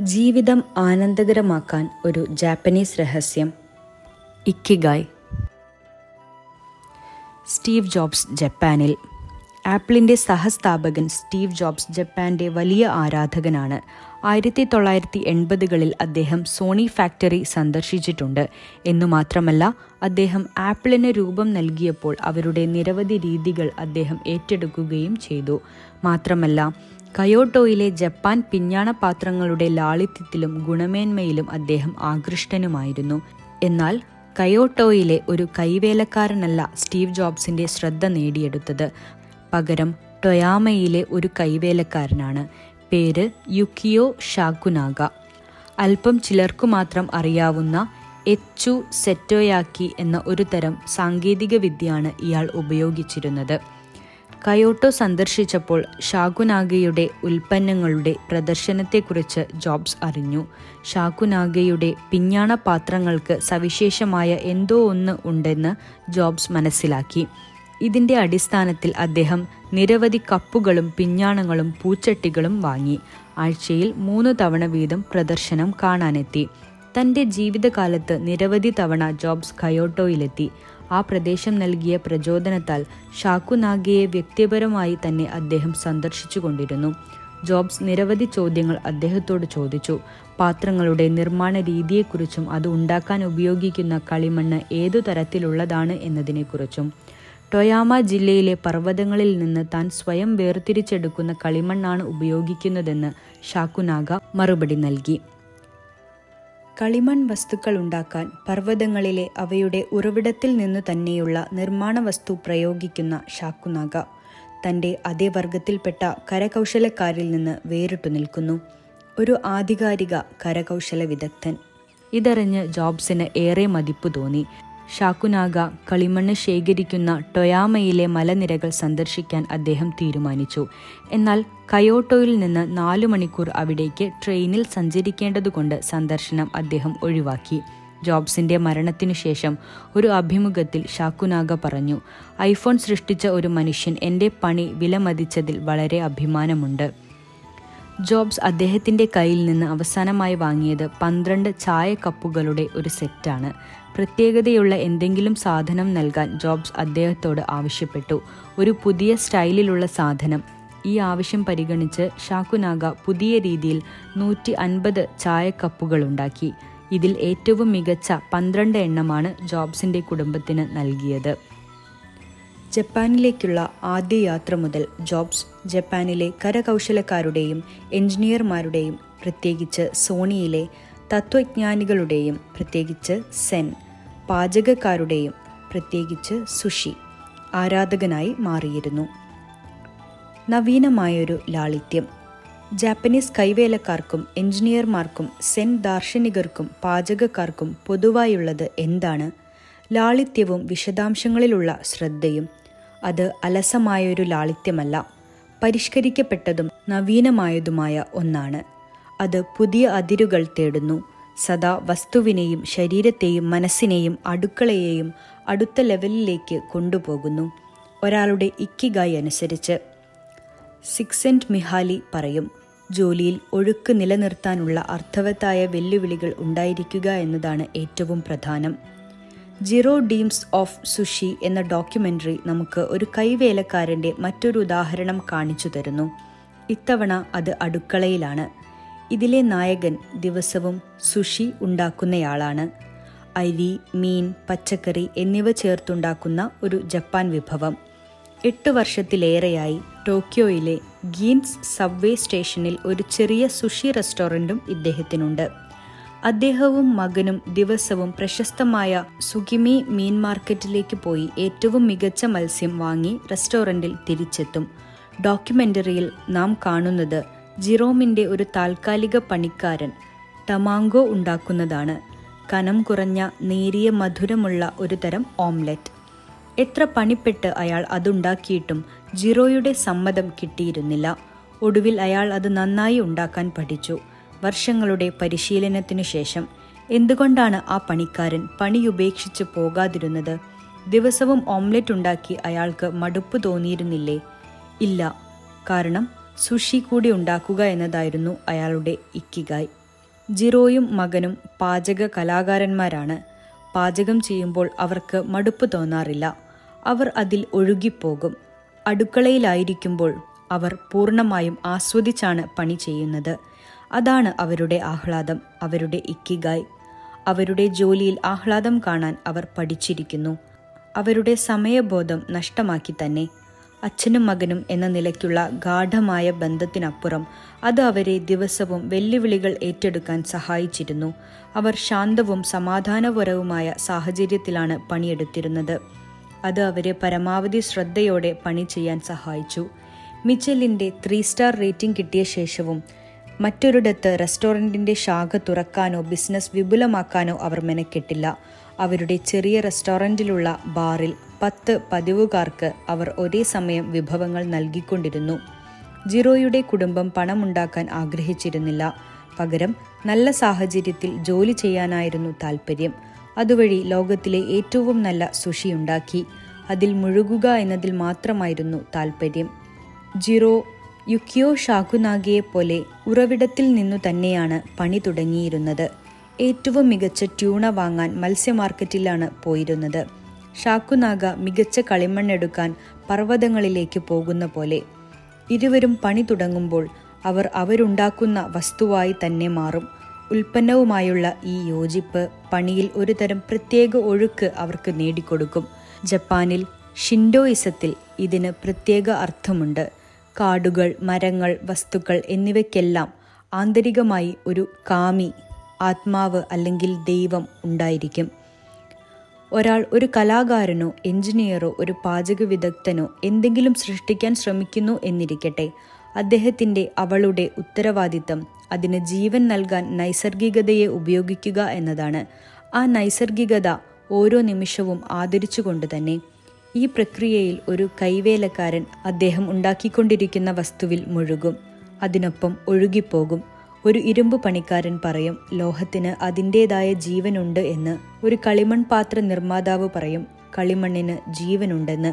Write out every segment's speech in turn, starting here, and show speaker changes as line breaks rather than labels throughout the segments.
ജീവിതം ആനന്ദകരമാക്കാൻ ഒരു ജാപ്പനീസ് രഹസ്യം. ഇക്കിഗായ്. സ്റ്റീവ് ജോബ്സ് ജപ്പാനിൽ. ആപ്പിളിന്റെ സഹസ്ഥാപകൻ സ്റ്റീവ് ജോബ്സ് ജപ്പാന്റെ വലിയ ആരാധകനാണ്. ആയിരത്തി തൊള്ളായിരത്തി എൺപതുകളിൽ അദ്ദേഹം സോണി ഫാക്ടറി സന്ദർശിച്ചിട്ടുണ്ട്. എന്നു മാത്രമല്ല അദ്ദേഹം ആപ്പിളിന് രൂപം നൽകിയപ്പോൾ അവരുടെ നിരവധി രീതികൾ അദ്ദേഹം ഏറ്റെടുക്കുകയും ചെയ്തു. മാത്രമല്ല കയോട്ടോയിലെ ജപ്പാൻ പിഞ്ഞാണ പാത്രങ്ങളുടെ ലാളിത്യത്തിലും ഗുണമേന്മയിലും അദ്ദേഹം ആകൃഷ്ടനുമായിരുന്നു. എന്നാൽ കയോട്ടോയിലെ ഒരു കൈവേലക്കാരനല്ല സ്റ്റീവ് ജോബ്സിന്റെ ശ്രദ്ധ നേടിയെടുത്തത്. പകരം ടൊയാമയിലെ ഒരു കൈവേലക്കാരനാണ്. പേര് യുക്കിയോ ഷാക്കുനാഗ അല്പം ചിലർക്കു മാത്രം അറിയാവുന്ന എച്ചു സെറ്റോയാക്കി എന്ന ഒരു തരം സാങ്കേതിക വിദ്യയാണ് ഇയാൾ ഉപയോഗിച്ചിരുന്നത്. കയോട്ടോ സന്ദർശിച്ചപ്പോൾ ഷാകുനാഗയുടെ ഉൽപ്പന്നങ്ങളുടെ പ്രദർശനത്തെക്കുറിച്ച് ജോബ്സ് അറിഞ്ഞു. ഷാകുനാഗയുടെ പിഞ്ഞാണ പാത്രങ്ങൾക്ക് സവിശേഷമായ എന്തോ ഒന്ന് ഉണ്ടെന്ന് ജോബ്സ് മനസ്സിലാക്കി. ഇതിന്റെ അടിസ്ഥാനത്തിൽ അദ്ദേഹം നിരവധി കപ്പുകളും പിഞ്ഞാണങ്ങളും പൂച്ചട്ടികളും വാങ്ങി. ആഴ്ചയിൽ മൂന്ന് തവണ വീതം പ്രദർശനം കാണാനെത്തി. തന്റെ ജീവിതകാലത്ത് നിരവധി തവണ ജോബ്സ് കയോട്ടോയിലെത്തി. ആ പ്രദേശം നൽകിയ പ്രചോദനത്താൽ ഷാക്കുനാഗയെ വ്യക്തിപരമായി തന്നെ അദ്ദേഹം സന്ദർശിച്ചുകൊണ്ടിരുന്നു. ജോബ്സ് നിരവധി ചോദ്യങ്ങൾ അദ്ദേഹത്തോട് ചോദിച്ചു. പാത്രങ്ങളുടെ നിർമ്മാണ രീതിയെക്കുറിച്ചും അത് ഉണ്ടാക്കാൻ ഉപയോഗിക്കുന്ന കളിമണ്ണ് ഏതു തരത്തിലുള്ളതാണ് എന്നതിനെക്കുറിച്ചും. ടൊയാമ ജില്ലയിലെ പർവതങ്ങളിൽ നിന്ന് താൻ സ്വയം വേർതിരിച്ചെടുക്കുന്ന കളിമണ്ണാണ് ഉപയോഗിക്കുന്നതെന്ന് ഷാക്കുനാഗ മറുപടി നൽകി. കളിമൺ വസ്തുക്കൾ ഉണ്ടാക്കാൻ പർവതങ്ങളിലെ അവയുടെ ഉറവിടത്തിൽ നിന്നു തന്നെയുള്ള നിർമ്മാണ വസ്തു പ്രയോഗിക്കുന്ന ഷാക്കുനാഗ തന്റെ അതേ വർഗത്തിൽപ്പെട്ട കരകൗശലക്കാരിൽ നിന്ന് വേറിട്ടു നിൽക്കുന്നു. ഒരു ആധികാരിക കരകൗശല വിദഗ്ധൻ ഇതറിഞ്ഞ് ജോബ്സിന് ഏറെ മതിപ്പ് തോന്നി. ഷാക്കുനാഗ കളിമണ്ണ് ശേഖരിക്കുന്ന ടൊയാമയിലെ മലനിരകൾ സന്ദർശിക്കാൻ അദ്ദേഹം തീരുമാനിച്ചു. എന്നാൽ കയോട്ടോയിൽ നിന്ന് നാലു മണിക്കൂർ അവിടേക്ക് ട്രെയിനിൽ സഞ്ചരിക്കേണ്ടതുകൊണ്ട് സന്ദർശനം അദ്ദേഹം ഒഴിവാക്കി. ജോബ്സിന്റെ മരണത്തിനു ശേഷം ഒരു അഭിമുഖത്തിൽ ഷാക്കുനാഗ പറഞ്ഞു ഐഫോൺ സൃഷ്ടിച്ച ഒരു മനുഷ്യൻ എന്റെ പണി വിലമതിച്ചതിൽ വളരെ അഭിമാനമുണ്ട്. ജോബ്സ് അദ്ദേഹത്തിന്റെ കയ്യിൽ നിന്ന് അവസാനമായി വാങ്ങിയത് പന്ത്രണ്ട് ചായ കപ്പുകളുടെ ഒരു സെറ്റാണ്. പ്രത്യേകതയുള്ള എന്തെങ്കിലും സാധനം നൽകാൻ ജോബ്സ് അദ്ദേഹത്തോട് ആവശ്യപ്പെട്ടു. ഒരു പുതിയ സ്റ്റൈലിലുള്ള സാധനം. ഈ ആവശ്യം പരിഗണിച്ച് ഷാക്കുനാഗ പുതിയ രീതിയിൽ നൂറ്റി അൻപത് ചായക്കപ്പുകളുണ്ടാക്കി ഇതിൽ ഏറ്റവും മികച്ച പന്ത്രണ്ട് എണ്ണമാണ് ജോബ്സിന്റെ കുടുംബത്തിന് നൽകിയത്. ജപ്പാനിലേക്കുള്ള ആദ്യ യാത്ര മുതൽ ജോബ്സ് ജപ്പാനിലെ കരകൗശലക്കാരുടെയും എഞ്ചിനീയർമാരുടെയും പ്രത്യേകിച്ച് സോണിയിലെ തത്വജ്ഞാനികളുടെയും പ്രത്യേകിച്ച് സെൻ പാചകക്കാരുടെയും പ്രത്യേകിച്ച് സുഷി ആരാധകനായി മാറിയിരുന്നു. നവീനമായൊരു ലാളിത്യം. ജാപ്പനീസ് കൈവേലക്കാർക്കും എഞ്ചിനീയർമാർക്കും സെൻ ദാർശനികർക്കും പാചകക്കാർക്കും പൊതുവായുള്ളത് എന്താണ്? ലാളിത്യവും വിശദാംശങ്ങളിലുള്ള ശ്രദ്ധയും അത് അലസമായൊരു ലാളിത്യമല്ല പരിഷ്കരിക്കപ്പെട്ടതും നവീനമായതുമായ ഒന്നാണ്. അത് പുതിയ അതിരുകൾ തേടുന്നു സദാ വസ്തുവിനെയും ശരീരത്തെയും മനസ്സിനെയും അടുക്കളയെയും അടുത്ത ലെവലിലേക്ക് കൊണ്ടുപോകുന്നു. ഒരാളുടെ ഇക്കിഗായി അനുസരിച്ച്. സിക്സെന്റ് മിഹാലി പറയും ജോലിയിൽ ഒഴുക്ക് നിലനിർത്താനുള്ള അർത്ഥവത്തായ വെല്ലുവിളികൾ ഉണ്ടായിരിക്കുക എന്നതാണ് ഏറ്റവും പ്രധാനം. ജിറോ ഡീംസ് ഓഫ് സുഷി എന്ന ഡോക്യുമെന്ററി നമുക്ക് ഒരു കൈവേലക്കാരന്റെ മറ്റൊരു ഉദാഹരണം കാണിച്ചു തരുന്നു. ഇത്തവണ അത് അടുക്കളയിലാണ്. ഇതിലെ നായകൻ ദിവസവും സുഷി ഉണ്ടാക്കുന്നയാളാണ്. അരി മീൻ പച്ചക്കറി എന്നിവ ചേർത്തുണ്ടാക്കുന്ന ഒരു ജപ്പാൻ വിഭവം. എട്ട് വർഷത്തിലേറെയായി ടോക്കിയോയിലെ ഗീൻസ് സബ്വേ സ്റ്റേഷനിൽ ഒരു ചെറിയ സുഷി റെസ്റ്റോറന്റും ഇദ്ദേഹത്തിനുണ്ട്. അദ്ദേഹവും മകനും ദിവസവും പ്രശസ്തമായ സുഗിമി മീൻ മാർക്കറ്റിലേക്ക് പോയി ഏറ്റവും മികച്ച മത്സ്യം വാങ്ങി റെസ്റ്റോറന്റിൽ തിരിച്ചെത്തും. ഡോക്യുമെന്ററിയിൽ നാം കാണുന്നത് ജിറോമിന്റെ ഒരു താൽക്കാലിക പണിക്കാരൻ ടമാങ്കോ ഉണ്ടാക്കുന്നതാണ്. കനം കുറഞ്ഞ നേരിയ മധുരമുള്ള ഒരു തരം ഓംലെറ്റ്. എത്ര പണിപ്പെട്ട് അയാൾ അതുണ്ടാക്കിയിട്ടും ജിറോയുടെ സമ്മതം കിട്ടിയിരുന്നില്ല. ഒടുവിൽ അയാൾ അത് നന്നായി ഉണ്ടാക്കാൻ പഠിച്ചു. വർഷങ്ങളുടെ പരിശീലനത്തിനു ശേഷം എന്തുകൊണ്ടാണ് ആ പണിക്കാരൻ പണിയുപേക്ഷിച്ച് പോകാതിരുന്നത്? ദിവസവും ഓംലെറ്റ് ഉണ്ടാക്കി അയാൾക്ക് മടുപ്പ് തോന്നിയിരുന്നില്ലേ? ഇല്ല. കാരണം സുഷി കൂടി ഉണ്ടാക്കുക എന്നതായിരുന്നു അയാളുടെ ഇക്കിഗായ്. ജിറോയും മകനും പാചക കലാകാരന്മാരാണ്. പാചകം ചെയ്യുമ്പോൾ അവർക്ക് മടുപ്പ് തോന്നാറില്ല. അവർ അതിൽ ഒഴുകിപ്പോകും. അടുക്കളയിലായിരിക്കുമ്പോൾ അവർ പൂർണമായും ആസ്വദിച്ചാണ് പണി ചെയ്യുന്നത്. അതാണ് അവരുടെ ആഹ്ലാദം അവരുടെ ഇക്കിഗായ്. അവരുടെ ജോലിയിൽ ആഹ്ലാദം കാണാൻ അവർ പഠിച്ചിരിക്കുന്നു. അവരുടെ സമയബോധം നഷ്ടമാക്കി തന്നെ. അച്ഛനും മകനും എന്ന നിലയ്ക്കുള്ള ഗാഠമായ ബന്ധത്തിനപ്പുറം അത് അവരെ ദിവസവും വെല്ലുവിളികൾ ഏറ്റെടുക്കാൻ സഹായിച്ചിരുന്നു. അവർ ശാന്തവും സമാധാനപരവുമായ സാഹചര്യത്തിലാണ് പണിയെടുത്തിരുന്നത്. അത് അവരെ പരമാവധി ശ്രദ്ധയോടെ പണി ചെയ്യാൻ സഹായിച്ചു. മിച്ചലിന്റെ ത്രീ സ്റ്റാർ റേറ്റിംഗ് കിട്ടിയ ശേഷവും മറ്റൊരിടത്ത് റെസ്റ്റോറന്റിന്റെ ശാഖ തുറക്കാനോ ബിസിനസ് വിപുലമാക്കാനോ അവർ മെനക്കെട്ടില്ല. അവരുടെ ചെറിയ റെസ്റ്റോറന്റിലുള്ള ബാറിൽ പത്ത് പതിവുകാർക്ക് അവർ ഒരേ സമയം വിഭവങ്ങൾ നൽകിക്കൊണ്ടിരുന്നു. ജിറോയുടെ കുടുംബം പണമുണ്ടാക്കാൻ ആഗ്രഹിച്ചിരുന്നില്ല. പകരം നല്ല സാഹചര്യത്തിൽ ജോലി ചെയ്യാനായിരുന്നു താൽപ്പര്യം അതുവഴി ലോകത്തിലെ ഏറ്റവും നല്ല സുഷി ഉണ്ടാക്കി അതിൽ മുഴുകുക എന്നതിൽ മാത്രമായിരുന്നു താൽപ്പര്യം ജിറോ യുക്കിയോ പോലെ ഉറവിടത്തിൽ നിന്നു തന്നെയാണ് പണി തുടങ്ങിയിരുന്നത്. ഏറ്റവും മികച്ച ട്യൂണ വാങ്ങാൻ മത്സ്യമാർക്കറ്റിലാണ് പോയിരുന്നത്. ഷാക്കുനാഗ മികച്ച കളിമണ്ണെടുക്കാൻ പർവതങ്ങളിലേക്ക് പോകുന്ന പോലെ ഇരുവരും പണി തുടങ്ങുമ്പോൾ അവർ അവരുണ്ടാക്കുന്ന വസ്തുവായി തന്നെ മാറും. ഉൽപ്പന്നവുമായുള്ള ഈ യോജിപ്പ് പണിയിൽ ഒരുതരം പ്രത്യേക ഒഴുക്ക് അവർക്ക് നേടിക്കൊടുക്കും. ജപ്പാനിൽ ഷിൻഡോയിസത്തിൽ ഇതിന് പ്രത്യേക അർത്ഥമുണ്ട്. കാടുകൾ മരങ്ങൾ വസ്തുക്കൾ എന്നിവയ്ക്കെല്ലാം ആന്തരികമായി ഒരു കാമി ആത്മാവ് അല്ലെങ്കിൽ ദൈവം ഉണ്ടായിരിക്കും. ഒരാൾ ഒരു കലാകാരനോ എഞ്ചിനീയറോ ഒരു പാചക വിദഗ്ധനോ എന്തെങ്കിലും സൃഷ്ടിക്കാൻ ശ്രമിക്കുന്നു എന്നിരിക്കട്ടെ അദ്ദേഹത്തിന്റെ അവളുടെ ഉത്തരവാദിത്തം അതിന് ജീവൻ നൽകാൻ നൈസർഗികതയെ ഉപയോഗിക്കുക എന്നതാണ്. ആ നൈസർഗികത ഓരോ നിമിഷവും ആദരിച്ചുകൊണ്ട് തന്നെ ഈ പ്രക്രിയയിൽ ഒരു കൈവേലക്കാരൻ അദ്ദേഹം ഉണ്ടാക്കിക്കൊണ്ടിരിക്കുന്ന വസ്തുവിൽ മുഴുകും. അതിനൊപ്പം ഒഴുകിപ്പോകും. ഒരു ഇരുമ്പ് പണിക്കാരൻ പറയും ലോഹത്തിന് അതിന്റെതായ ജീവനുണ്ട് എന്ന് ഒരു കളിമൺ പാത്ര നിർമ്മാതാവ് പറയും കളിമണ്ണിന് ജീവനുണ്ടെന്ന്.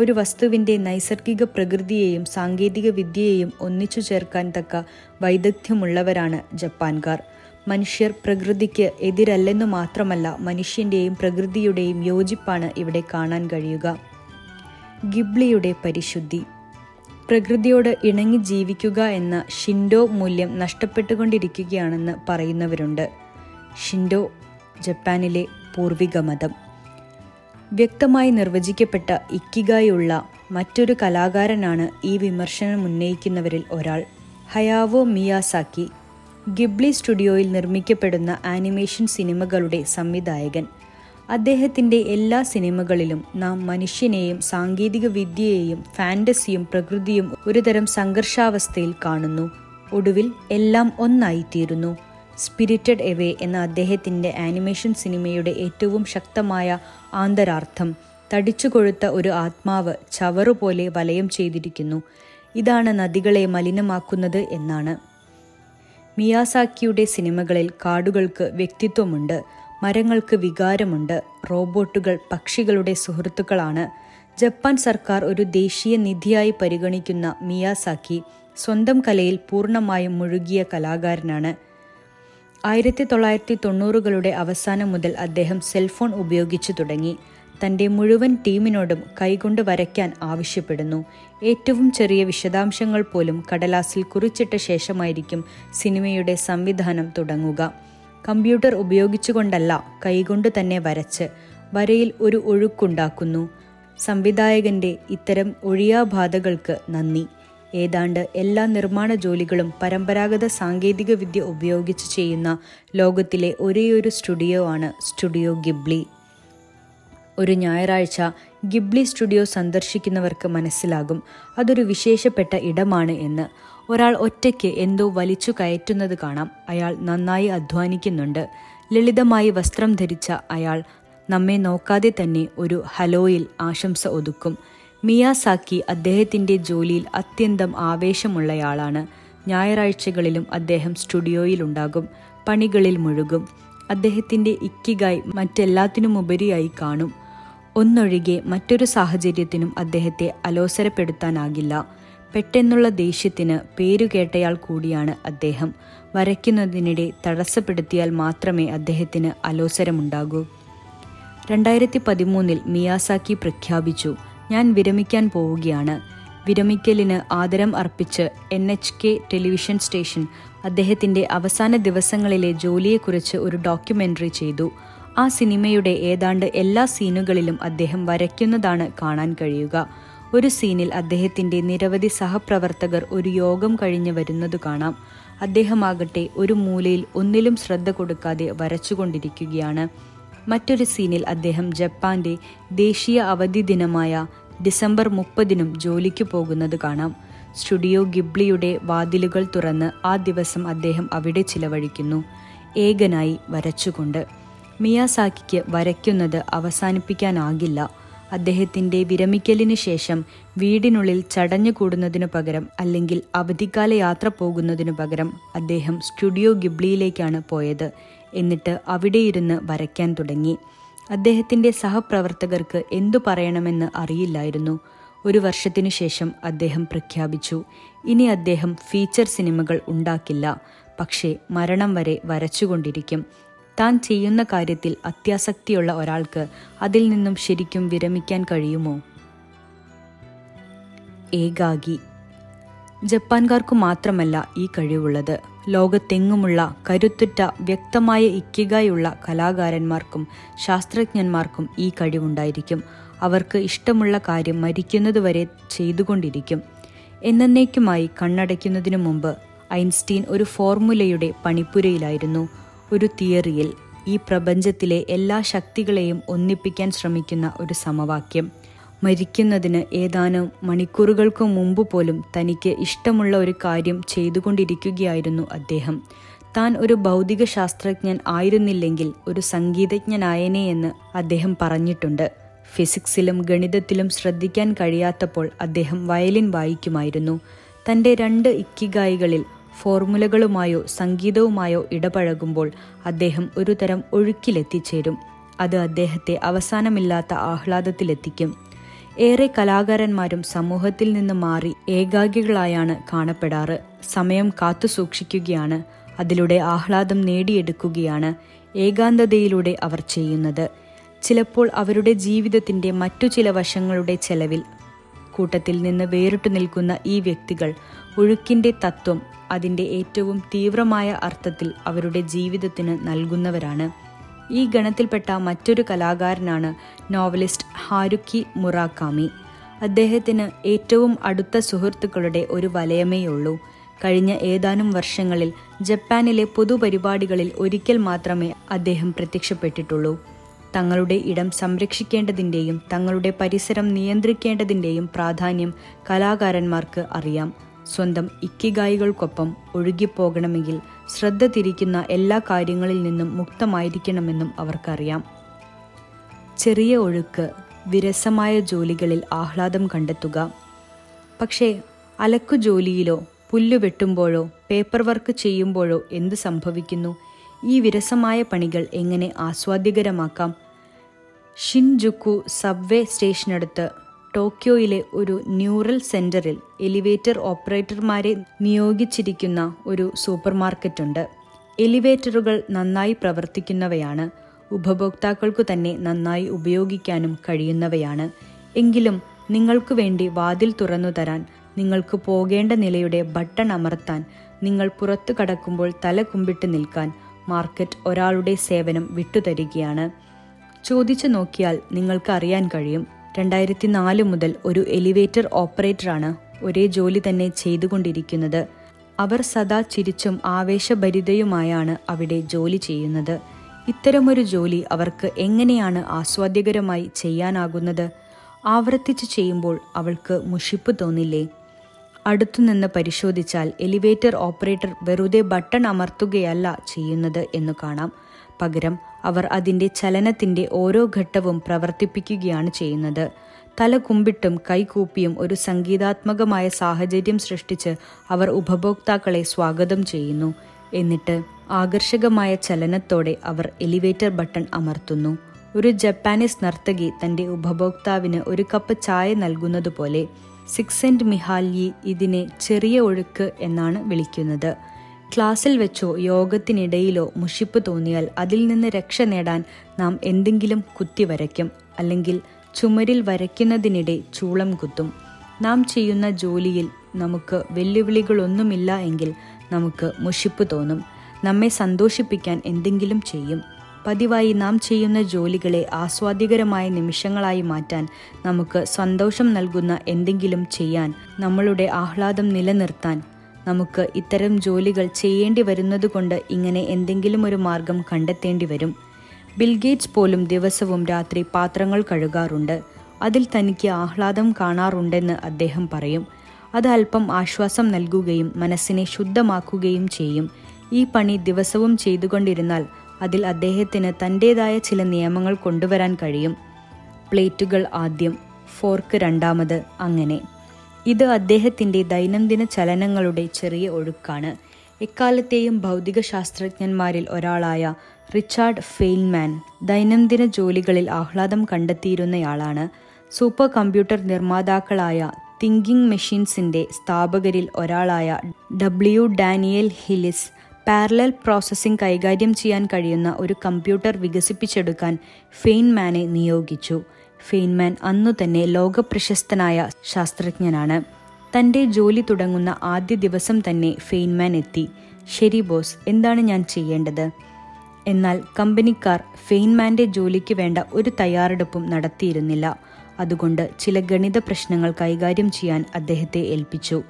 ഒരു വസ്തുവിന്റെ നൈസർഗിക പ്രകൃതിയെയും സാങ്കേതിക വിദ്യയെയും ഒന്നിച്ചു ചേർക്കാൻ തക്ക വൈദഗ്ധ്യമുള്ളവരാണ് ജപ്പാൻകാർ. മനുഷ്യർ പ്രകൃതിക്ക് എതിരല്ലെന്നു മാത്രമല്ല മനുഷ്യന്റെയും പ്രകൃതിയുടെയും യോജിപ്പാണ് ഇവിടെ കാണാൻ കഴിയുക. ഗിബ്ലിയുടെ പരിശുദ്ധി. പ്രകൃതിയോട് ഇണങ്ങി ജീവിക്കുക എന്ന ഷിൻഡോ മൂല്യം നഷ്ടപ്പെട്ടുകൊണ്ടിരിക്കുകയാണെന്ന് പറയുന്നവരുണ്ട്. ഷിൻഡോ ജപ്പാനിലെ പൂർവിക മതം വ്യക്തമായി നിർവചിക്കപ്പെട്ട ഇക്കിഗായുള്ള മറ്റൊരു കലാകാരനാണ് ഈ വിമർശനം ഉന്നയിക്കുന്നവരിൽ ഒരാൾ. ഹയാവോ മിയാസാക്കി ഗിബ്ലി സ്റ്റുഡിയോയിൽ നിർമ്മിക്കപ്പെടുന്ന ആനിമേഷൻ സിനിമകളുടെ സംവിധായകൻ. അദ്ദേഹത്തിന്റെ എല്ലാ സിനിമകളിലും നാം മനുഷ്യനെയും സാങ്കേതിക വിദ്യയെയും ഫാന്റസിയും പ്രകൃതിയും ഒരുതരം സംഘർഷാവസ്ഥയിൽ കാണുന്നു. ഒടുവിൽ എല്ലാം ഒന്നായിത്തീരുന്നു. സ്പിരിറ്റഡ് എവേ എന്ന അദ്ദേഹത്തിന്റെ ആനിമേഷൻ സിനിമയുടെ ഏറ്റവും ശക്തമായ ആന്തരാർത്ഥം. തടിച്ചുകൊഴുത്ത ഒരു ആത്മാവ് ചവറുപോലെ വലയം ചെയ്തിരിക്കുന്നു. ഇതാണ് നദികളെ മലിനമാക്കുന്നത് എന്നാണ്. മിയാസാക്കിയുടെ സിനിമകളിൽ കാടുകൾക്ക് വ്യക്തിത്വമുണ്ട് മരങ്ങൾക്ക് വികാരമുണ്ട് റോബോട്ടുകൾ പക്ഷികളുടെ സുഹൃത്തുക്കളാണ്. ജപ്പാൻ സർക്കാർ ഒരു ദേശീയ നിധിയായി പരിഗണിക്കുന്ന മിയാസാക്കി സ്വന്തം കലയിൽ പൂർണമായും മുഴുകിയ കലാകാരനാണ്. ആയിരത്തി തൊള്ളായിരത്തി തൊണ്ണൂറുകളുടെ അവസാനം മുതൽ അദ്ദേഹം സെൽഫോൺ ഉപയോഗിച്ചു തുടങ്ങി. തന്റെ മുഴുവൻ ടീമിനോടും കൈകൊണ്ട് വരയ്ക്കാൻ ആവശ്യപ്പെടുന്നു. ഏറ്റവും ചെറിയ വിശദാംശങ്ങൾ പോലും കടലാസിൽ കുറിച്ചിട്ട ശേഷമായിരിക്കും സിനിമയുടെ സംവിധാനം തുടങ്ങുക. കമ്പ്യൂട്ടർ ഉപയോഗിച്ചുകൊണ്ടല്ല കൈകൊണ്ട് തന്നെ വരച്ച് വരയിൽ ഒരു ഒഴുക്കുണ്ടാക്കുന്നു. സംവിധായകന്റെ ഇത്തരം ഒഴിയാബാധകൾക്ക് നന്ദി. ഏതാണ്ട് എല്ലാ നിർമ്മാണ ജോലികളും പരമ്പരാഗത സാങ്കേതിക വിദ്യ ഉപയോഗിച്ച് ചെയ്യുന്ന ലോകത്തിലെ ഒരേയൊരു സ്റ്റുഡിയോ ആണ് സ്റ്റുഡിയോ ഗിബ്ലി. ഒരു ഞായറാഴ്ച ഗിബ്ലി സ്റ്റുഡിയോ സന്ദർശിക്കുന്നവർക്ക് മനസ്സിലാകും. അതൊരു വിശേഷപ്പെട്ട ഇടമാണ് എന്ന്. ഒരാൾ ഒറ്റയ്ക്ക് എന്തോ വലിച്ചു കയറ്റുന്നത് കാണാം. അയാൾ നന്നായി അധ്വാനിക്കുന്നുണ്ട്. ലളിതമായി വസ്ത്രം ധരിച്ച അയാൾ നമ്മെ നോക്കാതെ തന്നെ ഒരു ഹലോയിൽ ആശംസ ഒതുക്കും. മിയാസാക്കി അദ്ദേഹത്തിന്റെ ജോലിയിൽ അത്യന്തം ആവേശമുള്ളയാളാണ്. ഞായറാഴ്ചകളിലും അദ്ദേഹം സ്റ്റുഡിയോയിലുണ്ടാകും. പണികളിൽ മുഴുകും. അദ്ദേഹത്തിന്റെ ഇക്കിഗായി മറ്റെല്ലാത്തിനുമുപരിയായി കാണും. ഒന്നൊഴികെ മറ്റൊരു സാഹചര്യത്തിനും അദ്ദേഹത്തെ അലോസരപ്പെടുത്താനാകില്ല. പെട്ടെന്നുള്ള ദേഷ്യത്തിന് പേരുകേട്ടയാൾ കൂടിയാണ് അദ്ദേഹം. വരയ്ക്കുന്നതിനിടെ തടസ്സപ്പെടുത്തിയാൽ മാത്രമേ അദ്ദേഹത്തിന് അലോസരമുണ്ടാകൂ. രണ്ടായിരത്തി പതിമൂന്നിൽ മിയാസാക്കി പ്രഖ്യാപിച്ചു ഞാൻ വിരമിക്കാൻ പോവുകയാണ്. വിരമിക്കലിന് ആദരം അർപ്പിച്ച് N H K television station അദ്ദേഹത്തിന്റെ അവസാന ദിവസങ്ങളിലെ ജോലിയെക്കുറിച്ച് ഒരു ഡോക്യുമെന്ററി ചെയ്തു. ആ സിനിമയുടെ ഏതാണ്ട് എല്ലാ സീനുകളിലും അദ്ദേഹം വരയ്ക്കുന്നതാണ് കാണാൻ കഴിയുക. ഒരു സീനിൽ അദ്ദേഹത്തിന്റെ നിരവധി സഹപ്രവർത്തകർ ഒരു യോഗം കഴിഞ്ഞ് വരുന്നത് കാണാം. അദ്ദേഹമാകട്ടെ ഒരു മൂലയിൽ ഒന്നിലും ശ്രദ്ധ കൊടുക്കാതെ വരച്ചുകൊണ്ടിരിക്കുകയാണ്. മറ്റൊരു സീനിൽ അദ്ദേഹം ജപ്പാന്റെ ദേശീയ അവധി ദിനമായ ഡിസംബർ മുപ്പതിനും ജോലിക്ക് പോകുന്നത് കാണാം. സ്റ്റുഡിയോ ഗിബ്ലിയുടെ വാതിലുകൾ തുറന്ന് ആ ദിവസം അദ്ദേഹം അവിടെ ചിലവഴിക്കുന്നു. ഏകനായി വരച്ചുകൊണ്ട്. മിയാസാക്കിക്ക് വരയ്ക്കുന്നത് അവസാനിപ്പിക്കാനാകില്ല. അദ്ദേഹത്തിന്റെ വിരമിക്കലിന് ശേഷം വീടിനുള്ളിൽ ചടഞ്ഞു കൂടുന്നതിനു പകരം അല്ലെങ്കിൽ അവധിക്കാല യാത്ര പോകുന്നതിനു പകരം അദ്ദേഹം സ്റ്റുഡിയോ ഗിബ്ലിയിലേക്കാണ് പോയത്. എന്നിട്ട് അവിടെയിരുന്ന് വരയ്ക്കാൻ തുടങ്ങി. അദ്ദേഹത്തിന്റെ സഹപ്രവർത്തകർക്ക് എന്തു പറയണമെന്ന് അറിയില്ലായിരുന്നു. ഒരു വർഷത്തിനു ശേഷം അദ്ദേഹം പ്രഖ്യാപിച്ചു. ഇനി അദ്ദേഹം ഫീച്ചർ സിനിമകൾ ഉണ്ടാക്കില്ല. പക്ഷേ മരണം വരെ വരച്ചുകൊണ്ടിരിക്കും. താൻ ചെയ്യുന്ന കാര്യത്തിൽ അത്യാസക്തിയുള്ള ഒരാൾക്ക് അതിൽ നിന്നും ശരിക്കും വിരമിക്കാൻ കഴിയുമോ? ഏകാഗി ജപ്പാൻകാർക്കു മാത്രമല്ല ഈ കഴിവുള്ളത്. ലോകത്തെങ്ങുമുള്ള കരുത്തുറ്റ വ്യക്തമായ ഇക്കികായുള്ള കലാകാരന്മാർക്കും ശാസ്ത്രജ്ഞന്മാർക്കും ഈ കഴിവുണ്ടായിരിക്കും. അവർക്ക് ഇഷ്ടമുള്ള കാര്യം മരിക്കുന്നതുവരെ ചെയ്തുകൊണ്ടിരിക്കും. എന്നേക്കുമായി കണ്ണടയ്ക്കുന്നതിനു മുമ്പ് ഐൻസ്റ്റീൻ ഒരു ഫോർമുലയുടെ പണിപ്പുരയിലായിരുന്നു. ഒരു തിയറിയിൽ ഈ പ്രപഞ്ചത്തിലെ എല്ലാ ശക്തികളെയും ഒന്നിപ്പിക്കാൻ ശ്രമിക്കുന്ന ഒരു സമവാക്യം. മരിക്കുന്നതിന് ഏതാനും മണിക്കൂറുകൾക്ക് മുമ്പ് പോലും തനിക്ക് ഇഷ്ടമുള്ള ഒരു കാര്യം ചെയ്തുകൊണ്ടിരിക്കുകയായിരുന്നു അദ്ദേഹം. താൻ ഒരു ഭൗതിക ശാസ്ത്രജ്ഞൻ ആയിരുന്നില്ലെങ്കിൽ ഒരു സംഗീതജ്ഞനായനെ എന്ന് അദ്ദേഹം പറഞ്ഞിട്ടുണ്ട്. ഫിസിക്സിലും ഗണിതത്തിലും ശ്രദ്ധിക്കാൻ കഴിയാത്തപ്പോൾ അദ്ദേഹം വയലിൻ വായിക്കുമായിരുന്നു. തന്റെ രണ്ട് ഇക്കിഗായികളിൽ ഫോർമുലകളുമായോ സംഗീതവുമായോ ഇടപഴകുമ്പോൾ അദ്ദേഹം ഒരുതരം ഒഴുക്കിലെത്തിച്ചേരും. അത് അദ്ദേഹത്തെ അവസാനമില്ലാത്ത ആഹ്ലാദത്തിലെത്തിക്കും. ഏറെ കലാകാരന്മാരും സമൂഹത്തിൽ നിന്ന് മാറി ഏകാഗികളായാണ് കാണപ്പെടാറ്. സമയം കാത്തുസൂക്ഷിക്കുകയാണ് അതിലൂടെ ആഹ്ലാദം നേടിയെടുക്കുകയാണ് ഏകാന്തതയിലൂടെ അവർ ചെയ്യുന്നത്. ചിലപ്പോൾ അവരുടെ ജീവിതത്തിന്റെ മറ്റു ചില വശങ്ങളുടെ ചെലവിൽ കൂട്ടത്തിൽ നിന്ന് വേറിട്ടു നിൽക്കുന്ന ഈ വ്യക്തികൾ ഒഴുക്കിന്റെ തത്വം അതിന്റെ ഏറ്റവും തീവ്രമായ അർത്ഥത്തിൽ അവരുടെ ജീവിതത്തിന് നൽകുന്നവരാണ്. ഈ ഗണത്തിൽപ്പെട്ട മറ്റൊരു കലാകാരനാണ് നോവലിസ്റ്റ് ഹാരുക്കി മുറാക്കാമി. അദ്ദേഹത്തിന് ഏറ്റവും അടുത്ത സുഹൃത്തുക്കളുടെ ഒരു വലയമേയുള്ളൂ. കഴിഞ്ഞ ഏതാനും വർഷങ്ങളിൽ ജപ്പാനിലെ പൊതുപരിപാടികളിൽ ഒരിക്കൽ മാത്രമേ അദ്ദേഹം പ്രത്യക്ഷപ്പെട്ടിട്ടുള്ളൂ. തങ്ങളുടെ ഇടം സംരക്ഷിക്കേണ്ടതിന്റെയും തങ്ങളുടെ പരിസരം നിയന്ത്രിക്കേണ്ടതിന്റെയും പ്രാധാന്യം കലാകാരന്മാർക്ക് അറിയാം. സ്വന്തം ഇക്കിഗായികൾക്കൊപ്പം ഒഴുകിപ്പോകണമെങ്കിൽ ശ്രദ്ധ തിരിക്കുന്ന എല്ലാ കാര്യങ്ങളിൽ നിന്നും മുക്തമായിരിക്കണമെന്നും അവർക്കറിയാം. ചെറിയ ഒഴുക്ക് വിരസമായ ജോലികളിൽ ആഹ്ലാദം കണ്ടെത്തുക. പക്ഷേ അലക്കു ജോലിയിലോ പുല്ലു വെട്ടുമ്പോഴോ പേപ്പർ വർക്ക് ചെയ്യുമ്പോഴോ എന്ത് സംഭവിക്കുന്നു? ഈ വിരസമായ പണികൾ എങ്ങനെ ആസ്വാദ്യകരമാക്കാം? ഷിൻജുക്കു സബ്വേ സ്റ്റേഷനടുത്ത് ടോക്കിയോയിലെ ഒരു ന്യൂറൽ സെന്ററിൽ എലിവേറ്റർ ഓപ്പറേറ്റർമാരെ നിയോഗിച്ചിരിക്കുന്ന ഒരു സൂപ്പർ മാർക്കറ്റുണ്ട് എലിവേറ്ററുകൾ നന്നായി പ്രവർത്തിക്കുന്നവയാണ്. ഉപഭോക്താക്കൾക്കു തന്നെ നന്നായി ഉപയോഗിക്കാനും കഴിയുന്നവയാണ്. എങ്കിലും നിങ്ങൾക്കു വേണ്ടി വാതിൽ തുറന്നു തരാൻ നിങ്ങൾക്ക് പോകേണ്ട നിലയുടെ ബട്ടൺ അമർത്താൻ നിങ്ങൾ പുറത്തു കടക്കുമ്പോൾ തല കുമ്പിട്ട് നിൽക്കാൻ മാർക്കറ്റ് ഒരാളുടെ സേവനം വിട്ടുതരികയാണ്. ചോദിച്ചു നോക്കിയാൽ നിങ്ങൾക്ക് അറിയാൻ കഴിയും. രണ്ടായിരത്തി നാല് മുതൽ ഒരു എലിവേറ്റർ ഓപ്പറേറ്ററാണ് ഒരേ ജോലി തന്നെ ചെയ്തുകൊണ്ടിരിക്കുന്നത്. അവർ സദാ ചിരിച്ചും ആവേശഭരിതയുമായാണ് അവിടെ ജോലി ചെയ്യുന്നത്. ഇത്തരമൊരു ജോലി അവർക്ക് എങ്ങനെയാണ് ആസ്വാദ്യകരമായി ചെയ്യാനാകുന്നത്? ആവർത്തിച്ച് ചെയ്യുമ്പോൾ അവൾക്ക് മുഷിപ്പ് തോന്നില്ലേ? അടുത്തുനിന്ന് പരിശോധിച്ചാൽ എലിവേറ്റർ ഓപ്പറേറ്റർ വെറുതെ ബട്ടൺ അമർത്തുകയല്ല ചെയ്യുന്നത് എന്ന് കാണാം. പകരം അവർ അതിന്റെ ചലനത്തിന്റെ ഓരോ ഘട്ടവും പ്രവർത്തിപ്പിക്കുകയാണ് ചെയ്യുന്നത്. തല കുമ്പിട്ടും കൈകൂപ്പിയും ഒരു സംഗീതാത്മകമായ സാഹചര്യം സൃഷ്ടിച്ച് അവർ ഉപഭോക്താക്കളെ സ്വാഗതം ചെയ്യുന്നു. എന്നിട്ട് ആകർഷകമായ ചലനത്തോടെ അവർ എലിവേറ്റർ ബട്ടൺ അമർത്തുന്നു. ഒരു ജപ്പാനീസ് നർത്തകി തന്റെ ഉപഭോക്താവിന് ഒരു കപ്പ് ചായ നൽകുന്നതുപോലെ സിക്സെന്റ് മിഹാൽയി ഇതിനെ ചെറിയ ഒഴുക്ക് എന്നാണ് വിളിക്കുന്നത്. ക്ലാസ്സിൽ വെച്ചോ യോഗത്തിനിടയിലോ മുഷിപ്പ് തോന്നിയാൽ അതിൽ നിന്ന് രക്ഷ നേടാൻ നാം എന്തെങ്കിലും കുത്തി വരയ്ക്കും. അല്ലെങ്കിൽ ചുമരിൽ വരയ്ക്കുന്നതിനിടെ ചൂളം കുത്തും. നാം ചെയ്യുന്ന ജോലിയിൽ നമുക്ക് വെല്ലുവിളികളൊന്നുമില്ല എങ്കിൽ നമുക്ക് മുഷിപ്പ് തോന്നും. നമ്മെ സന്തോഷിപ്പിക്കാൻ എന്തെങ്കിലും ചെയ്യും. പതിവായി നാം ചെയ്യുന്ന ജോലികളെ ആസ്വാദികരമായ നിമിഷങ്ങളായി മാറ്റാൻ നമുക്ക് സന്തോഷം നൽകുന്ന എന്തെങ്കിലും ചെയ്യാൻ നമ്മളുടെ ആഹ്ലാദം നിലനിർത്താൻ നമുക്ക് ഇത്തരം ജോലികൾ ചെയ്യേണ്ടി വരുന്നതുകൊണ്ട് ഇങ്ങനെ എന്തെങ്കിലും ഒരു മാർഗം കണ്ടെത്തേണ്ടി വരും. ബിൽഗേറ്റ്സ് പോലും ദിവസവും രാത്രി പാത്രങ്ങൾ കഴുകാറുണ്ട്. അതിൽ തനിക്ക് ആഹ്ലാദം കാണാറുണ്ടെന്ന് അദ്ദേഹം പറയും. അത് അല്പം ആശ്വാസം നൽകുകയും മനസ്സിനെ ശുദ്ധമാക്കുകയും ചെയ്യും. ഈ പണി ദിവസവും ചെയ്തുകൊണ്ടിരുന്നാൽ അതിൽ അദ്ദേഹത്തിന് തന്റെതായ ചില നിയമങ്ങൾ കൊണ്ടുവരാൻ കഴിയും. പ്ലേറ്റുകൾ ആദ്യം ഫോർക്ക് രണ്ടാമത് അങ്ങനെ. ഇത് അദ്ദേഹത്തിന്റെ ദൈനംദിന ചലനങ്ങളുടെ ചെറിയ ഒഴുക്കാണ്. എക്കാലത്തെയും ഭൗതിക ശാസ്ത്രജ്ഞന്മാരിൽ ഒരാളായ റിച്ചാർഡ് ഫെയിൻമാൻ ദൈനംദിന ജോലികളിൽ ആഹ്ലാദം കണ്ടെത്തിയിരുന്നയാളാണ്. സൂപ്പർ കമ്പ്യൂട്ടർ നിർമ്മാതാക്കളായ തിങ്കിങ് മെഷീൻസിന്റെ സ്ഥാപകരിൽ ഒരാളായ W Daniel Hillis parallel processing കൈകാര്യം ചെയ്യാൻ കഴിയുന്ന ഒരു കമ്പ്യൂട്ടർ വികസിപ്പിച്ചെടുക്കാൻ ഫെയിൻമാനെ നിയോഗിച്ചു. ഫെയിൻമാൻ അന്നു തന്നെ ലോകപ്രശസ്തനായ ശാസ്ത്രജ്ഞനാണ്. തന്റെ ജോലി തുടങ്ങുന്ന ആദ്യ ദിവസം തന്നെ ഫെയിൻമാൻ എത്തി. ശരി ബോസ് എന്താണ് ഞാൻ ചെയ്യേണ്ടത്? എന്നാൽ കമ്പനിക്കാർ ഫെയിൻമാന്റെ ജോലിക്ക് വേണ്ട ഒരു തയ്യാറെടുപ്പും നടത്തിയിരുന്നില്ല. അതുകൊണ്ട് ചില ഗണിത പ്രശ്നങ്ങൾ കൈകാര്യം ചെയ്യാൻ അദ്ദേഹത്തെ ഏൽപ്പിച്ചു.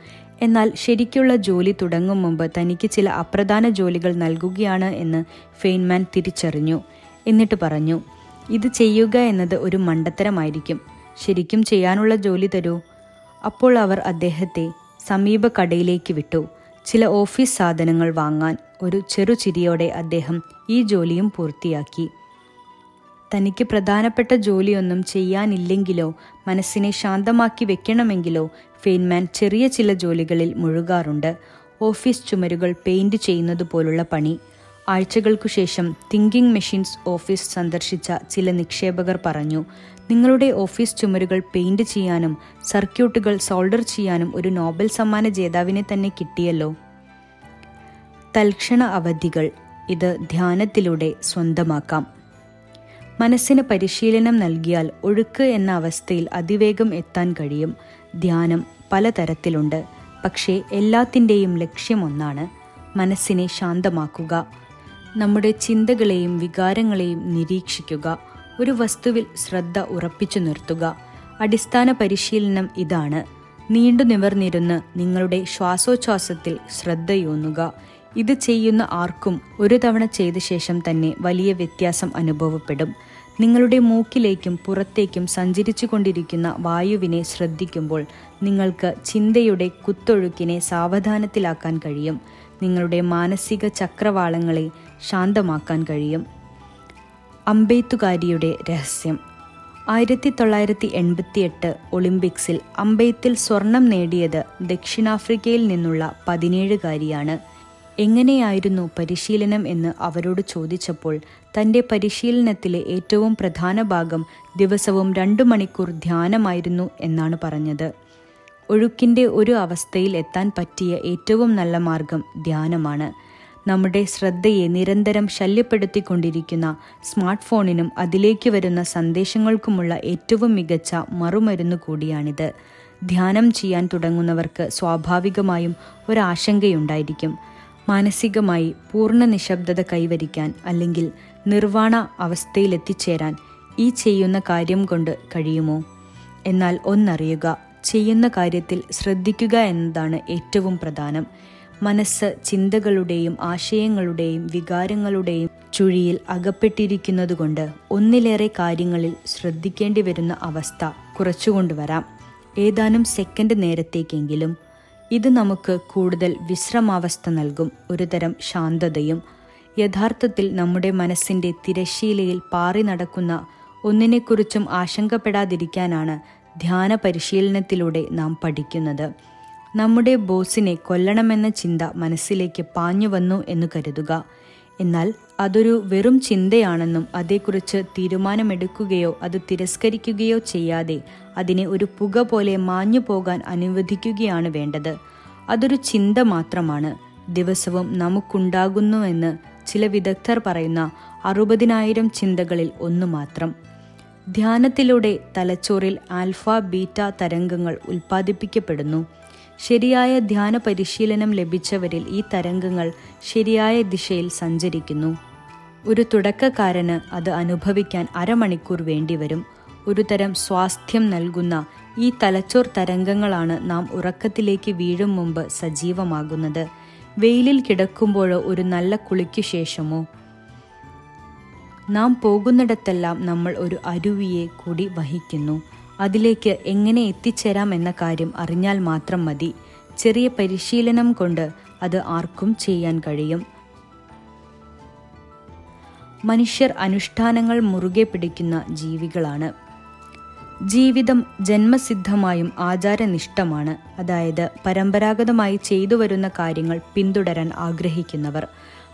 എന്നാൽ ശരിക്കുള്ള ജോലി തുടങ്ങും മുമ്പ് തനിക്ക് ചില അപ്രധാന ജോലികൾ നൽകുകയാണ് എന്ന് ഫെയിൻമാൻ തിരിച്ചറിഞ്ഞു. എന്നിട്ട് പറഞ്ഞു ഇത് ചെയ്യുക എന്നത് ഒരു മണ്ടത്തരമായിരിക്കും. ശരിക്കും ചെയ്യാനുള്ള ജോലി തരൂ. അപ്പോൾ അവർ അദ്ദേഹത്തെ സമീപ കടയിലേക്ക് വിട്ടു. ചില ഓഫീസ് സാധനങ്ങൾ വാങ്ങാൻ ഒരു ചെറുചിരിയോടെ അദ്ദേഹം ഈ ജോലിയും പൂർത്തിയാക്കി. തനിക്ക് പ്രധാനപ്പെട്ട ജോലിയൊന്നും ചെയ്യാനില്ലെങ്കിലോ മനസ്സിനെ ശാന്തമാക്കി വെക്കണമെങ്കിലോ ഫെയിൻമാൻ ചെറിയ ചില ജോലികളിൽ മുഴുകാറുണ്ട്. ഓഫീസ് ചുമരുകൾ പെയിന്റ് ചെയ്യുന്നത് പോലുള്ള പണി. ആഴ്ചകൾക്കു ശേഷം തിങ്കിങ് മെഷീൻസ് ഓഫീസ് സന്ദർശിച്ച ചില നിക്ഷേപകർ പറഞ്ഞു നിങ്ങളുടെ ഓഫീസ് ചുമരുകൾ പെയിന്റ് ചെയ്യാനും സർക്യൂട്ടുകൾ സോൾഡർ ചെയ്യാനും ഒരു നോബൽ സമ്മാന ജേതാവിനെ തന്നെ കിട്ടിയല്ലോ. തൽക്ഷണ അവധികൾ. ഇത് ധ്യാനത്തിലൂടെ സ്വന്തമാക്കാം. മനസ്സിന് പരിശീലനം നൽകിയാൽ ഒഴുക്ക് എന്ന അവസ്ഥയിൽ അതിവേഗം എത്താൻ കഴിയും. ധ്യാനം പലതരത്തിലുണ്ട്. പക്ഷേ എല്ലാത്തിന്റെയും ലക്ഷ്യമൊന്നാണ് മനസ്സിനെ ശാന്തമാക്കുക. നമ്മുടെ ചിന്തകളെയും വികാരങ്ങളെയും നിരീക്ഷിക്കുക. ഒരു വസ്തുവിൽ ശ്രദ്ധ ഉറപ്പിച്ചു നിർത്തുക. അടിസ്ഥാന പരിശീലനം ഇതാണ്. നീണ്ടു നിവർന്നിരുന്ന് നിങ്ങളുടെ ശ്വാസോച്ഛ്വാസത്തിൽ ശ്രദ്ധയൂന്നുക. ഇത് ചെയ്യുന്ന ആർക്കും ഒരു തവണ ചെയ്ത ശേഷം തന്നെ വലിയ വ്യത്യാസം അനുഭവപ്പെടും. നിങ്ങളുടെ മൂക്കിലേക്കും പുറത്തേക്കും സഞ്ചരിച്ചു കൊണ്ടിരിക്കുന്ന വായുവിനെ ശ്രദ്ധിക്കുമ്പോൾ നിങ്ങൾക്ക് ചിന്തയുടെ കുത്തൊഴുക്കിനെ സാവധാനത്തിലാക്കാൻ കഴിയും. നിങ്ങളുടെ മാനസിക ചക്രവാളങ്ങളെ ശാന്തമാക്കാൻ കഴിയും. അമ്പെയ്ത്തുകാരിയുടെ രഹസ്യം. ആയിരത്തി തൊള്ളായിരത്തി എൺപത്തിയെട്ട് ഒളിമ്പിക്സിൽ അമ്പെയ്ത്തിൽ സ്വർണം നേടിയത് ദക്ഷിണാഫ്രിക്കയിൽ നിന്നുള്ള പതിനേഴുകാരിയാണ്. എങ്ങനെയായിരുന്നു പരിശീലനം എന്ന് അവരോട് ചോദിച്ചപ്പോൾ തന്റെ പരിശീലനത്തിലെ ഏറ്റവും പ്രധാന ഭാഗം ദിവസവും രണ്ടു മണിക്കൂർ ധ്യാനമായിരുന്നു എന്നാണ് പറഞ്ഞത്. ഒഴുക്കിന്റെ ഒരു അവസ്ഥയിൽ എത്താൻ പറ്റിയ ഏറ്റവും നല്ല മാർഗം ധ്യാനമാണ്. നമ്മുടെ ശ്രദ്ധയെ നിരന്തരം ശല്യപ്പെടുത്തിക്കൊണ്ടിരിക്കുന്ന സ്മാർട്ട് ഫോണിനും അതിലേക്ക് വരുന്ന സന്ദേശങ്ങൾക്കുമുള്ള ഏറ്റവും മികച്ച മറുമരുന്ന് കൂടിയാണിത്. ധ്യാനം ചെയ്യാൻ തുടങ്ങുന്നവർക്ക് സ്വാഭാവികമായും ഒരാശങ്കയുണ്ടായിരിക്കും. മാനസികമായി പൂർണ നിശബ്ദത കൈവരിക്കാൻ അല്ലെങ്കിൽ നിർവാണ അവസ്ഥയിലെത്തിച്ചേരാൻ ഈ ചെയ്യുന്ന കാര്യം കൊണ്ട് കഴിയുമോ? എന്നാൽ ഒന്നറിയുക ചെയ്യുന്ന കാര്യത്തിൽ ശ്രദ്ധിക്കുക എന്നതാണ് ഏറ്റവും പ്രധാനം. മനസ്സ് ചിന്തകളുടെയും ആശയങ്ങളുടെയും വികാരങ്ങളുടെയും ചുഴിയിൽ അകപ്പെട്ടിരിക്കുന്നതുകൊണ്ട് ഒന്നിലേറെ കാര്യങ്ങളിൽ ശ്രദ്ധിക്കേണ്ടി വരുന്ന അവസ്ഥ കുറച്ചുകൊണ്ടുവരാം ഏതാനും സെക്കൻഡ് നേരത്തേക്കെങ്കിലും ഇത് നമുക്ക് കൂടുതൽ വിശ്രമാവസ്ഥ നൽകും ഒരുതരം ശാന്തതയും. യഥാർത്ഥത്തിൽ നമ്മുടെ മനസ്സിന്റെ തിരശ്ശീലയിൽ പാറി നടക്കുന്ന ഒന്നിനെക്കുറിച്ചും ആശങ്കപ്പെടാതിരിക്കാനാണ് ധ്യാന പരിശീലനത്തിലൂടെ നാം പഠിക്കുന്നത്. നമ്മുടെ ബോസിനെ കൊല്ലണമെന്ന ചിന്ത മനസ്സിലേക്ക് പാഞ്ഞു വന്നു എന്ന് കരുതുക. എന്നാൽ അതൊരു വെറും ചിന്തയാണെന്നും അതേക്കുറിച്ച് തീരുമാനമെടുക്കുകയോ അത് തിരസ്കരിക്കുകയോ ചെയ്യാതെ അതിനെ ഒരു പുക പോലെ മാഞ്ഞു പോകാൻ അനുവദിക്കുകയാണ് വേണ്ടത്. അതൊരു ചിന്ത മാത്രമാണ്. ദിവസവും നമുക്കുണ്ടാകുന്നുവെന്ന് ചില വിദഗ്ധർ പറയുന്ന അറുപതിനായിരം ചിന്തകളിൽ ഒന്നു മാത്രം. ധ്യാനത്തിലൂടെ തലച്ചോറിൽ ആൽഫ ബീറ്റ തരംഗങ്ങൾ ഉൽപ്പാദിപ്പിക്കപ്പെടുന്നു. ശരിയായ ധ്യാന പരിശീലനം ലഭിച്ചവരിൽ ഈ തരംഗങ്ങൾ ശരിയായ ദിശയിൽ സഞ്ചരിക്കുന്നു. ഒരു തുടക്കക്കാരന് അത് അനുഭവിക്കാൻ അരമണിക്കൂർ വേണ്ടിവരും. ഒരു തരം സ്വാസ്ഥ്യം നൽകുന്ന ഈ തലച്ചോർ തരംഗങ്ങളാണ് നാം ഉറക്കത്തിലേക്ക് വീഴും മുമ്പ് സജീവമാകുന്നത്. വെയിലിൽ കിടക്കുമ്പോഴോ ഒരു നല്ല കുളിക്കു ശേഷമോ? നാം പോകുന്നിടത്തെല്ലാം നമ്മൾ ഒരു അരുവിയെ കൂടി വഹിക്കുന്നു. അതിലേക്ക് എങ്ങനെ എത്തിച്ചേരാം എന്ന കാര്യം അറിഞ്ഞാൽ മാത്രം മതി. ചെറിയ പരിശീലനം കൊണ്ട് അത് ആർക്കും ചെയ്യാൻ കഴിയും. മനുഷ്യർ അനുഷ്ഠാനങ്ങൾ മുറുകെ പിടിക്കുന്ന ജീവികളാണ്. ജീവിതം ജന്മസിദ്ധമായും ആചാരനിഷ്ഠമാണ്. അതായത് പരമ്പരാഗതമായി ചെയ്തു വരുന്ന കാര്യങ്ങൾ പിന്തുടരാൻ ആഗ്രഹിക്കുന്നവർ.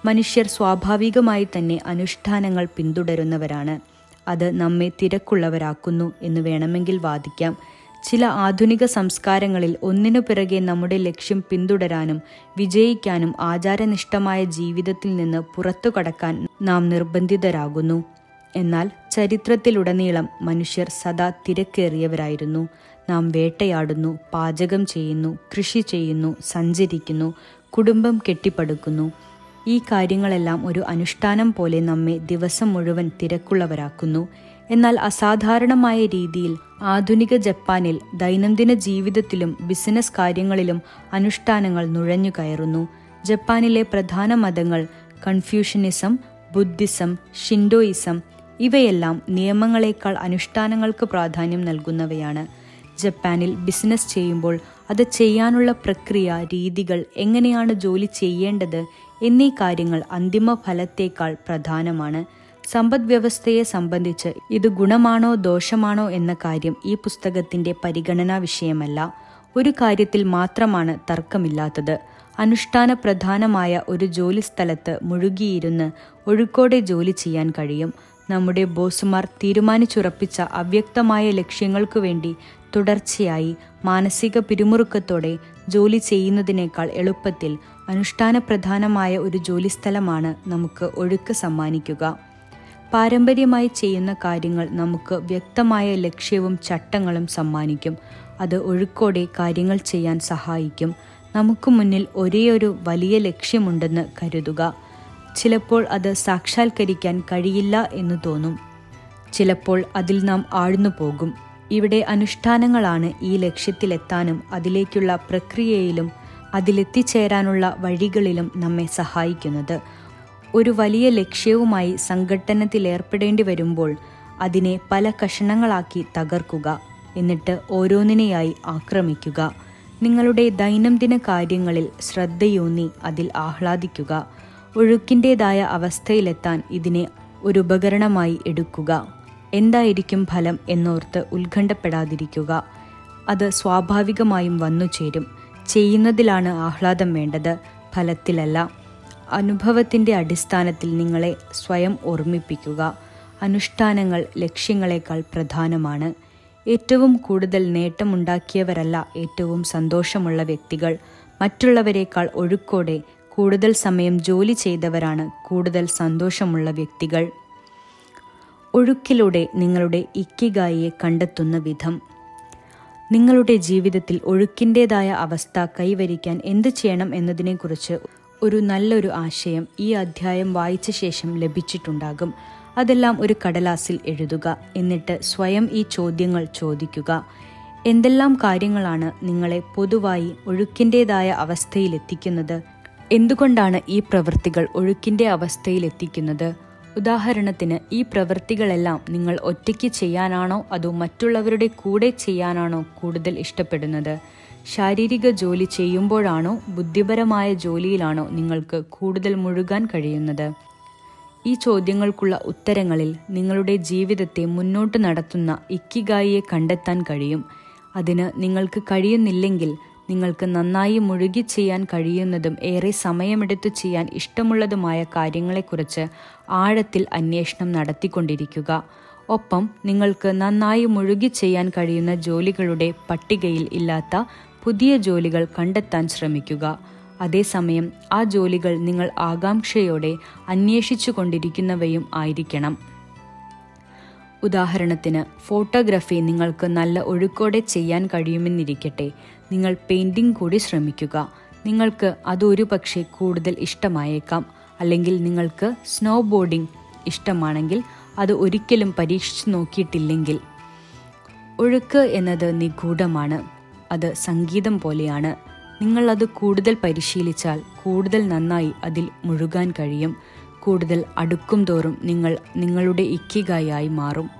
മനുഷ്യർ സ്വാഭാവികമായി തന്നെ അനുഷ്ഠാനങ്ങൾ പിന്തുടരുന്നവരാണ്. അത് നമ്മെ തിരക്കുള്ളവരാക്കുന്നു എന്ന് വേണമെങ്കിൽ വാദിക്കാം. ചില ആധുനിക സംസ്കാരങ്ങളിൽ ഒന്നിനു പിറകെ നമ്മുടെ ലക്ഷ്യം പിന്തുടരാനും വിജയിക്കാനും ആചാരനിഷ്ഠമായ ജീവിതത്തിൽ നിന്ന് പുറത്തു കടക്കാൻ നാം നിർബന്ധിതരാകുന്നു. എന്നാൽ ചരിത്രത്തിലുടനീളം മനുഷ്യർ സദാ തിരക്കേറിയവരായിരുന്നു. നാം വേട്ടയാടുന്നു പാചകം ചെയ്യുന്നു കൃഷി ചെയ്യുന്നു സഞ്ചരിക്കുന്നു കുടുംബം കെട്ടിപ്പടുക്കുന്നു. ഈ കാര്യങ്ങളെല്ലാം ഒരു അനുഷ്ഠാനം പോലെ നമ്മെ ദിവസം മുഴുവൻ തിരക്കുള്ളവരാക്കുന്നു. എന്നാൽ അസാധാരണമായ രീതിയിൽ ആധുനിക ജപ്പാനിൽ ദൈനംദിന ജീവിതത്തിലും ബിസിനസ് കാര്യങ്ങളിലും അനുഷ്ഠാനങ്ങൾ നുഴഞ്ഞു കയറുന്നു. ജപ്പാനിലെ പ്രധാന മതങ്ങൾ കൺഫ്യൂഷനിസം ബുദ്ധിസം ഷിൻഡോയിസം ഇവയെല്ലാം നിയമങ്ങളെക്കാൾ അനുഷ്ഠാനങ്ങൾക്ക് പ്രാധാന്യം നൽകുന്നവയാണ്. ജപ്പാനിൽ ബിസിനസ് ചെയ്യുമ്പോൾ അത് ചെയ്യാനുള്ള പ്രക്രിയ രീതികൾ എങ്ങനെയാണ് ജോലി ചെയ്യേണ്ടത് എന്നീ കാര്യങ്ങൾ അന്തിമ ഫലത്തേക്കാൾ പ്രധാനമാണ്. സമ്പദ് വ്യവസ്ഥയെ സംബന്ധിച്ച് ഇത് ഗുണമാണോ ദോഷമാണോ എന്ന കാര്യം ഈ പുസ്തകത്തിന്റെ പരിഗണനാ വിഷയമല്ല. ഒരു കാര്യത്തിൽ മാത്രമാണ് തർക്കമില്ലാത്തത്. അനുഷ്ഠാന പ്രധാനമായ ഒരു ജോലി സ്ഥലത്ത് മുഴുകിയിരുന്ന് ഒഴുക്കോടെ ജോലി ചെയ്യാൻ കഴിയും. നമ്മുടെ ബോസുമാർ തീരുമാനിച്ചുറപ്പിച്ച അവ്യക്തമായ ലക്ഷ്യങ്ങൾക്കു വേണ്ടി തുടർച്ചയായി മാനസിക പിരിമുറുക്കത്തോടെ ജോലി ചെയ്യുന്നതിനേക്കാൾ എളുപ്പത്തിൽ അനുഷ്ഠാന പ്രധാനമായ ഒരു ജോലിസ്ഥലമാണ് നമുക്ക് ഒഴുക്ക് സമ്മാനിക്കുക. പാരമ്പര്യമായി ചെയ്യുന്ന കാര്യങ്ങൾ നമുക്ക് വ്യക്തമായ ലക്ഷ്യവും ചട്ടങ്ങളും സമ്മാനിക്കും. അത് ഒഴുക്കോടെ കാര്യങ്ങൾ ചെയ്യാൻ സഹായിക്കും. നമുക്ക് മുന്നിൽ ഒരേയൊരു വലിയ ലക്ഷ്യമുണ്ടെന്ന് കരുതുക. ചിലപ്പോൾ അത് സാക്ഷാത്കരിക്കാൻ കഴിയില്ല എന്ന് തോന്നും. ചിലപ്പോൾ അതിൽ നാം ആഴ്ന്നു പോകും. ഇവിടെ അനുഷ്ഠാനങ്ങളാണ് ഈ ലക്ഷ്യത്തിലെത്താനും അതിലേക്കുള്ള പ്രക്രിയയിലും അതിലെത്തിച്ചേരാനുള്ള വഴികളിലും നമ്മെ സഹായിക്കുന്നത്. ഒരു വലിയ ലക്ഷ്യവുമായി സംഘട്ടനത്തിലേർപ്പെടേണ്ടി വരുമ്പോൾ അതിനെ പല കഷണങ്ങളാക്കി തകർക്കുക എന്നിട്ട് ഓരോന്നിനെയായി ആക്രമിക്കുക. നിങ്ങളുടെ ദൈനംദിന കാര്യങ്ങളിൽ ശ്രദ്ധയൂന്നി അതിൽ ആഹ്ലാദിക്കുക. ഒഴുക്കിന്റെതായ അവസ്ഥയിലെത്താൻ ഇതിനെ ഒരു ഉപകരണമായി എടുക്കുക. എന്തായിരിക്കും ഫലം എന്നോർത്ത് ഉത്കണ്ഠപ്പെടാതിരിക്കുക. അത് സ്വാഭാവികമായും വന്നു ചേരും. ചെയ്യുന്നതിലാണ് ആഹ്ലാദം വേണ്ടത്. ഫലത്തിലല്ല. അനുഭവത്തിന്റെ അടിസ്ഥാനത്തിൽ നിങ്ങളെ സ്വയം ഓർമ്മിപ്പിക്കുക. അനുഷ്ഠാനങ്ങൾ ലക്ഷ്യങ്ങളെക്കാൾ പ്രധാനമാണ്. ഏറ്റവും കൂടുതൽ നേട്ടമുണ്ടാക്കിയവരല്ല ഏറ്റവും സന്തോഷമുള്ള വ്യക്തികൾ. മറ്റുള്ളവരെക്കാൾ ഒഴുക്കോടെ കൂടുതൽ സമയം ജോലി ചെയ്തവരാണ് കൂടുതൽ സന്തോഷമുള്ള വ്യക്തികൾ. ഒഴുക്കിലൂടെ നിങ്ങളുടെ ഇക്കിഗായിയെ കണ്ടെത്തുന്ന വിധം. നിങ്ങളുടെ ജീവിതത്തിൽ ഒഴുക്കിന്റെതായ അവസ്ഥ കൈവരിക്കാൻ എന്ത് ചെയ്യണം എന്നതിനെക്കുറിച്ച് ഒരു നല്ലൊരു ആശയം ഈ അധ്യായം വായിച്ച ശേഷം ലഭിച്ചിട്ടുണ്ടാകും. അതെല്ലാം ഒരു കടലാസിൽ എഴുതുക. എന്നിട്ട് സ്വയം ഈ ചോദ്യങ്ങൾ ചോദിക്കുക. എന്തെല്ലാം കാര്യങ്ങളാണ് നിങ്ങളെ പൊതുവായി ഒഴുക്കിന്റെതായ അവസ്ഥയിലെത്തിക്കുന്നത്? എന്തുകൊണ്ടാണ് ഈ പ്രവൃത്തികൾ ഒഴുക്കിന്റെ അവസ്ഥയിലെത്തിക്കുന്നത്? ഉദാഹരണത്തിന് ഈ പ്രവൃത്തികളെല്ലാം നിങ്ങൾ ഒറ്റയ്ക്ക് ചെയ്യാനാണോ അതോ മറ്റുള്ളവരുടെ കൂടെ ചെയ്യാനാണോ കൂടുതൽ ഇഷ്ടപ്പെടുന്നത്? ശാരീരിക ജോലി ചെയ്യുമ്പോഴാണോ ബുദ്ധിപരമായ ജോലിയിലാണോ നിങ്ങൾക്ക് കൂടുതൽ മുഴുകാൻ കഴിയുന്നത്? ഈ ചോദ്യങ്ങൾക്കുള്ള ഉത്തരങ്ങളിൽ നിങ്ങളുടെ ജീവിതത്തെ മുന്നോട്ട് നടത്തുന്ന ഇക്കിഗായിയെ കണ്ടെത്താൻ കഴിയും. അതിന് നിങ്ങൾക്ക് കഴിയുന്നില്ലെങ്കിൽ നിങ്ങൾക്ക് നന്നായി മുഴുകി ചെയ്യാൻ കഴിയുന്നതും ഏറെ സമയമെടുത്ത് ചെയ്യാൻ ഇഷ്ടമുള്ളതുമായ കാര്യങ്ങളെക്കുറിച്ച് ആഴത്തിൽ അന്വേഷണം നടത്തിക്കൊണ്ടിരിക്കുക. ഒപ്പം നിങ്ങൾക്ക് നന്നായി മുഴുകി ചെയ്യാൻ കഴിയുന്ന ജോലികളുടെ പട്ടികയിൽ ഇല്ലാത്ത പുതിയ ജോലികൾ കണ്ടെത്താൻ ശ്രമിക്കുക. അതേസമയം ആ ജോലികൾ നിങ്ങൾ ആകാംക്ഷയോടെ അന്വേഷിച്ചു കൊണ്ടിരിക്കുന്നവയും ആയിരിക്കണം. ഉദാഹരണത്തിന് ഫോട്ടോഗ്രാഫി നിങ്ങൾക്ക് നല്ല ഒഴുക്കോടെ ചെയ്യാൻ കഴിയുമെന്നിരിക്കട്ടെ. നിങ്ങൾ പെയിന്റിംഗ് കൂടി ശ്രമിക്കുക. നിങ്ങൾക്ക് അതൊരു പക്ഷേ കൂടുതൽ ഇഷ്ടമായേക്കാം. അല്ലെങ്കിൽ നിങ്ങൾക്ക് സ്നോ ബോർഡിംഗ് ഇഷ്ടമാണെങ്കിൽ അത് ഒരിക്കലും പരീക്ഷിച്ചു നോക്കിയിട്ടില്ലെങ്കിൽ. ഒഴുക്ക് എന്നത് നിഗൂഢമാണ്. അത് സംഗീതം പോലെയാണ്. നിങ്ങൾ അത് കൂടുതൽ പരിശീലിച്ചാൽ കൂടുതൽ നന്നായി അതിൽ മുഴുകാൻ കഴിയും. കൂടുതൽ അടുക്കും തോറും നിങ്ങൾ നിങ്ങളുടെ ഇക്കിഗായി മാറും.